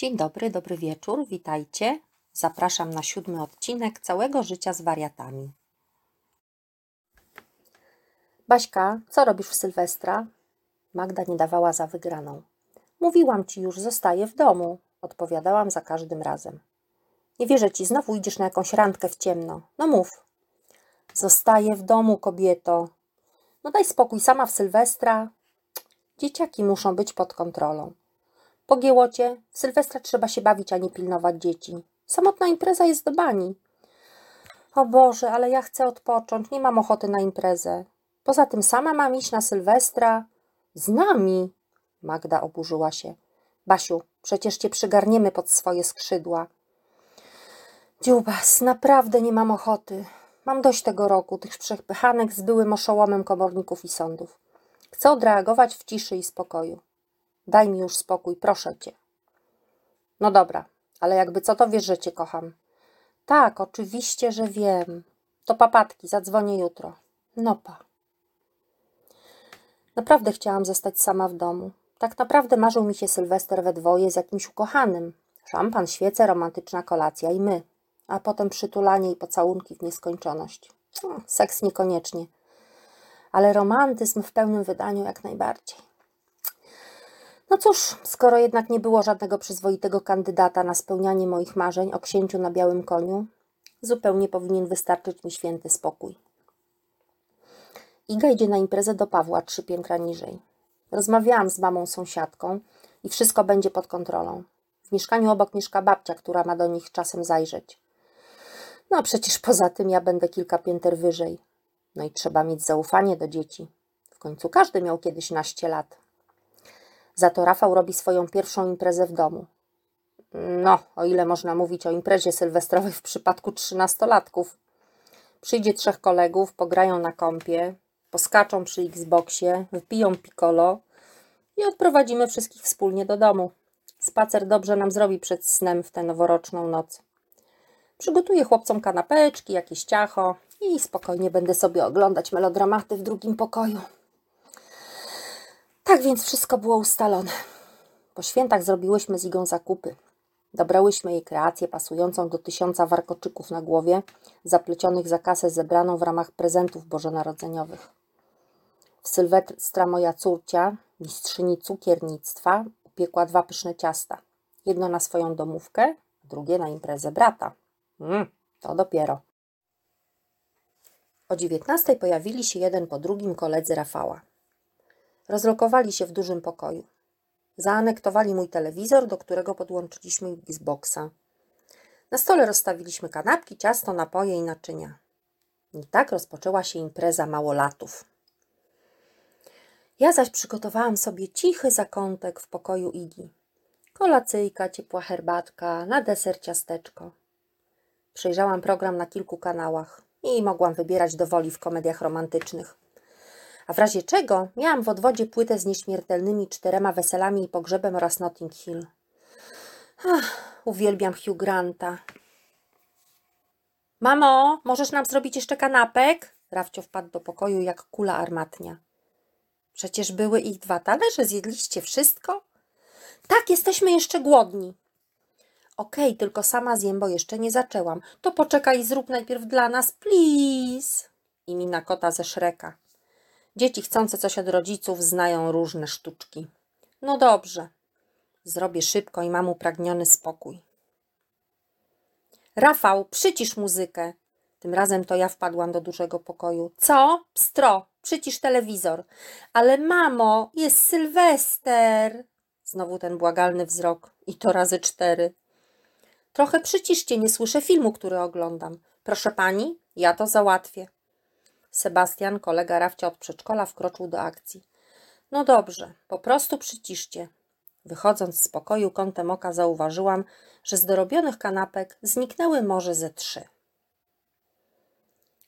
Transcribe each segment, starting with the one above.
Dzień dobry, dobry wieczór, witajcie. Zapraszam na siódmy odcinek całego życia z wariatami. Baśka, co robisz w Sylwestra? Magda nie dawała za wygraną. Mówiłam ci już, zostaję w domu, odpowiadałam za każdym razem. Nie wierzę ci, znowu idziesz na jakąś randkę w ciemno. No mów. Zostaję w domu, kobieto. No daj spokój, sama w Sylwestra. Dzieciaki muszą być pod kontrolą. Pogięło cię, w Sylwestra trzeba się bawić, a nie pilnować dzieci. Samotna impreza jest do bani. O Boże, ale ja chcę odpocząć, nie mam ochoty na imprezę. Poza tym sama mam iść na Sylwestra. Z nami? Magda oburzyła się. Basiu, przecież cię przygarniemy pod swoje skrzydła. Dziubas, naprawdę nie mam ochoty. Mam dość tego roku, tych przepychanek z byłym oszołomem komorników i sądów. Chcę odreagować w ciszy i spokoju. Daj mi już spokój, proszę cię. No dobra, ale jakby co to wiesz, że cię kocham. Tak, oczywiście, że wiem. To papatki, zadzwonię jutro. No pa. Naprawdę chciałam zostać sama w domu. Tak naprawdę marzył mi się Sylwester we dwoje z jakimś ukochanym. Szampan, świece, romantyczna kolacja i my. A potem przytulanie i pocałunki w nieskończoność. Hmm, seks niekoniecznie. Ale romantyzm w pełnym wydaniu jak najbardziej. No cóż, skoro jednak nie było żadnego przyzwoitego kandydata na spełnianie moich marzeń o księciu na białym koniu, zupełnie powinien wystarczyć mi święty spokój. Iga idzie na imprezę do Pawła trzy piętra niżej. Rozmawiałam z mamą sąsiadką i wszystko będzie pod kontrolą. W mieszkaniu obok mieszka babcia, która ma do nich czasem zajrzeć. No a przecież poza tym ja będę kilka pięter wyżej. No i trzeba mieć zaufanie do dzieci. W końcu każdy miał kiedyś naście lat. Za to Rafał robi swoją pierwszą imprezę w domu. No, o ile można mówić o imprezie sylwestrowej w przypadku trzynastolatków. Przyjdzie trzech kolegów, pograją na kąpie, poskaczą przy Xboxie, wypiją piccolo i odprowadzimy wszystkich wspólnie do domu. Spacer dobrze nam zrobi przed snem w tę noworoczną noc. Przygotuję chłopcom kanapeczki, jakieś ciacho i spokojnie będę sobie oglądać melodramaty w drugim pokoju. Tak więc wszystko było ustalone. Po świętach zrobiłyśmy z Igą zakupy. Dobrałyśmy jej kreację pasującą do tysiąca warkoczyków na głowie, zaplecionych za kasę zebraną w ramach prezentów bożonarodzeniowych. W Sylwestra moja córcia, mistrzyni cukiernictwa, upiekła dwa pyszne ciasta. Jedno na swoją domówkę, drugie na imprezę brata. Mm, to dopiero. O dziewiętnastej pojawili się jeden po drugim koledzy Rafała. Rozlokowali się w dużym pokoju. Zaanektowali mój telewizor, do którego podłączyliśmy Xboxa. Na stole rozstawiliśmy kanapki, ciasto, napoje i naczynia. I tak rozpoczęła się impreza małolatów. Ja zaś przygotowałam sobie cichy zakątek w pokoju Igi. Kolacyjka, ciepła herbatka, na deser ciasteczko. Przejrzałam program na kilku kanałach i mogłam wybierać do woli w komediach romantycznych. A w razie czego miałam w odwodzie płytę z nieśmiertelnymi czterema weselami i pogrzebem oraz Notting Hill. Ach, uwielbiam Hugh Granta. Mamo, możesz nam zrobić jeszcze kanapek? Rafcio wpadł do pokoju jak kula armatnia. Przecież były ich dwa talerze, zjedliście wszystko? Tak, jesteśmy jeszcze głodni. Okej, okay, tylko sama zjem, bo jeszcze nie zaczęłam. To poczekaj i zrób najpierw dla nas, please. I mina kota ze Szreka. Dzieci chcące coś od rodziców znają różne sztuczki. No dobrze. Zrobię szybko i mam upragniony spokój. Rafał, przycisz muzykę. Tym razem to ja wpadłam do dużego pokoju. Co? Pstro, przycisz telewizor. Ale mamo, jest Sylwester. Znowu ten błagalny wzrok. I to razy cztery. Trochę przyciszcie, nie słyszę filmu, który oglądam. Proszę pani, ja to załatwię. Sebastian, kolega Rafcia od przedszkola, wkroczył do akcji. No dobrze, po prostu przyciszcie. Wychodząc z pokoju kątem oka zauważyłam, że z dorobionych kanapek zniknęły może ze trzy.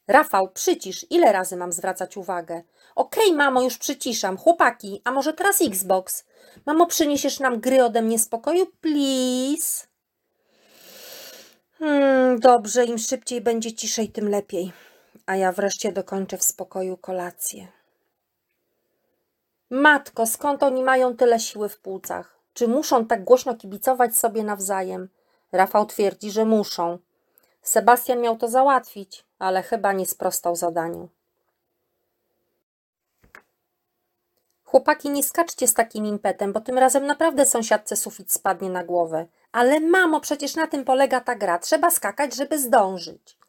Rafał, przycisz, ile razy mam zwracać uwagę? Okej, okay, mamo, już przyciszam. Chłopaki, a może teraz Xbox? Mamo, przyniesiesz nam gry ode mnie z pokoju, please? Hmm, dobrze, im szybciej będzie ciszej, tym lepiej a ja wreszcie dokończę w spokoju kolację. Matko, skąd oni mają tyle siły w płucach? Czy muszą tak głośno kibicować sobie nawzajem? Rafał twierdzi, że muszą. Sebastian miał to załatwić, ale chyba nie sprostał zadaniu. Chłopaki, nie skaczcie z takim impetem, bo tym razem naprawdę sąsiadce sufit spadnie na głowę. Ale mamo, przecież na tym polega ta gra. Trzeba skakać, żeby zdążyć.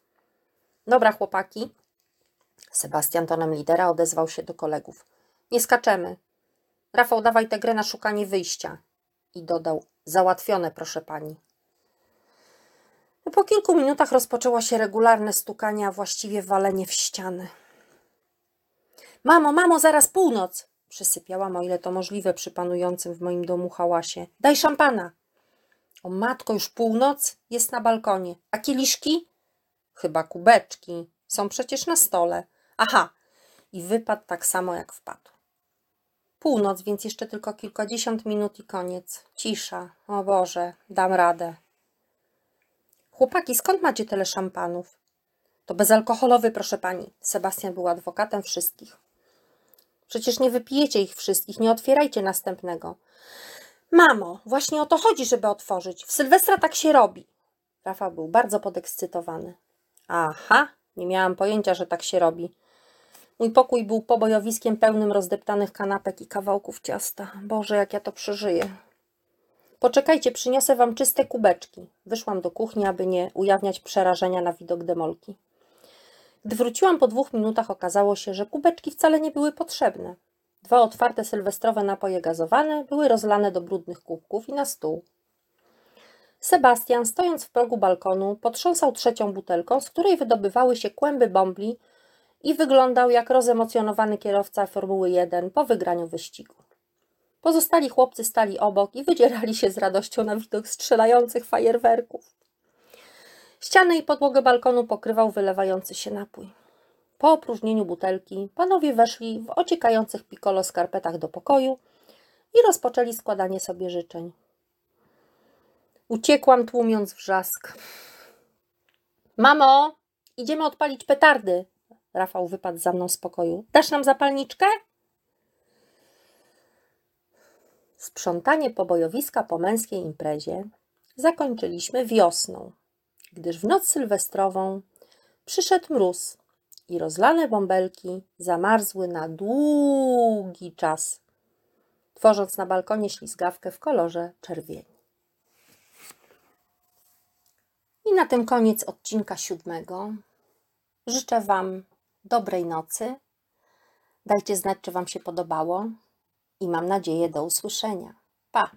Dobra, chłopaki. Sebastian tonem lidera odezwał się do kolegów. Nie skaczemy. Rafał, dawaj tę grę na szukanie wyjścia. I dodał, załatwione, proszę pani. Po kilku minutach rozpoczęło się regularne stukanie, a właściwie walenie w ściany. Mamo, mamo, zaraz północ! Przysypiałam, o ile to możliwe przy panującym w moim domu hałasie. Daj szampana! O matko, już północ? Jest na balkonie. A kieliszki? Chyba kubeczki. Są przecież na stole. Aha, i wypadł tak samo jak wpadł. Północ, więc jeszcze tylko kilkadziesiąt minut i koniec. Cisza. O Boże, dam radę. Chłopaki, skąd macie tyle szampanów? To bezalkoholowy, proszę pani. Sebastian był adwokatem wszystkich. Przecież nie wypijecie ich wszystkich, nie otwierajcie następnego. Mamo, właśnie o to chodzi, żeby otworzyć. W Sylwestra tak się robi. Rafał był bardzo podekscytowany. Aha, nie miałam pojęcia, że tak się robi. Mój pokój był pobojowiskiem pełnym rozdeptanych kanapek i kawałków ciasta. Boże, jak ja to przeżyję. Poczekajcie, przyniosę wam czyste kubeczki. Wyszłam do kuchni, aby nie ujawniać przerażenia na widok demolki. Gdy wróciłam po dwóch minutach, okazało się, że kubeczki wcale nie były potrzebne. Dwa otwarte sylwestrowe napoje gazowane były rozlane do brudnych kubków i na stół. Sebastian, stojąc w progu balkonu, potrząsał trzecią butelką, z której wydobywały się kłęby bombli i wyglądał jak rozemocjonowany kierowca Formuły 1 po wygraniu wyścigu. Pozostali chłopcy stali obok i wydzierali się z radością na widok strzelających fajerwerków. Ściany i podłogę balkonu pokrywał wylewający się napój. Po opróżnieniu butelki panowie weszli w ociekających piccolo skarpetach do pokoju i rozpoczęli składanie sobie życzeń. Uciekłam tłumiąc wrzask. Mamo, idziemy odpalić petardy. Rafał wypadł za mną z pokoju. Dasz nam zapalniczkę? Sprzątanie pobojowiska po męskiej imprezie zakończyliśmy wiosną, gdyż w noc sylwestrową przyszedł mróz i rozlane bąbelki zamarzły na długi czas, tworząc na balkonie ślizgawkę w kolorze czerwieni. I na tym koniec odcinka siódmego. Życzę Wam dobrej nocy. Dajcie znać, czy Wam się podobało i mam nadzieję do usłyszenia. Pa!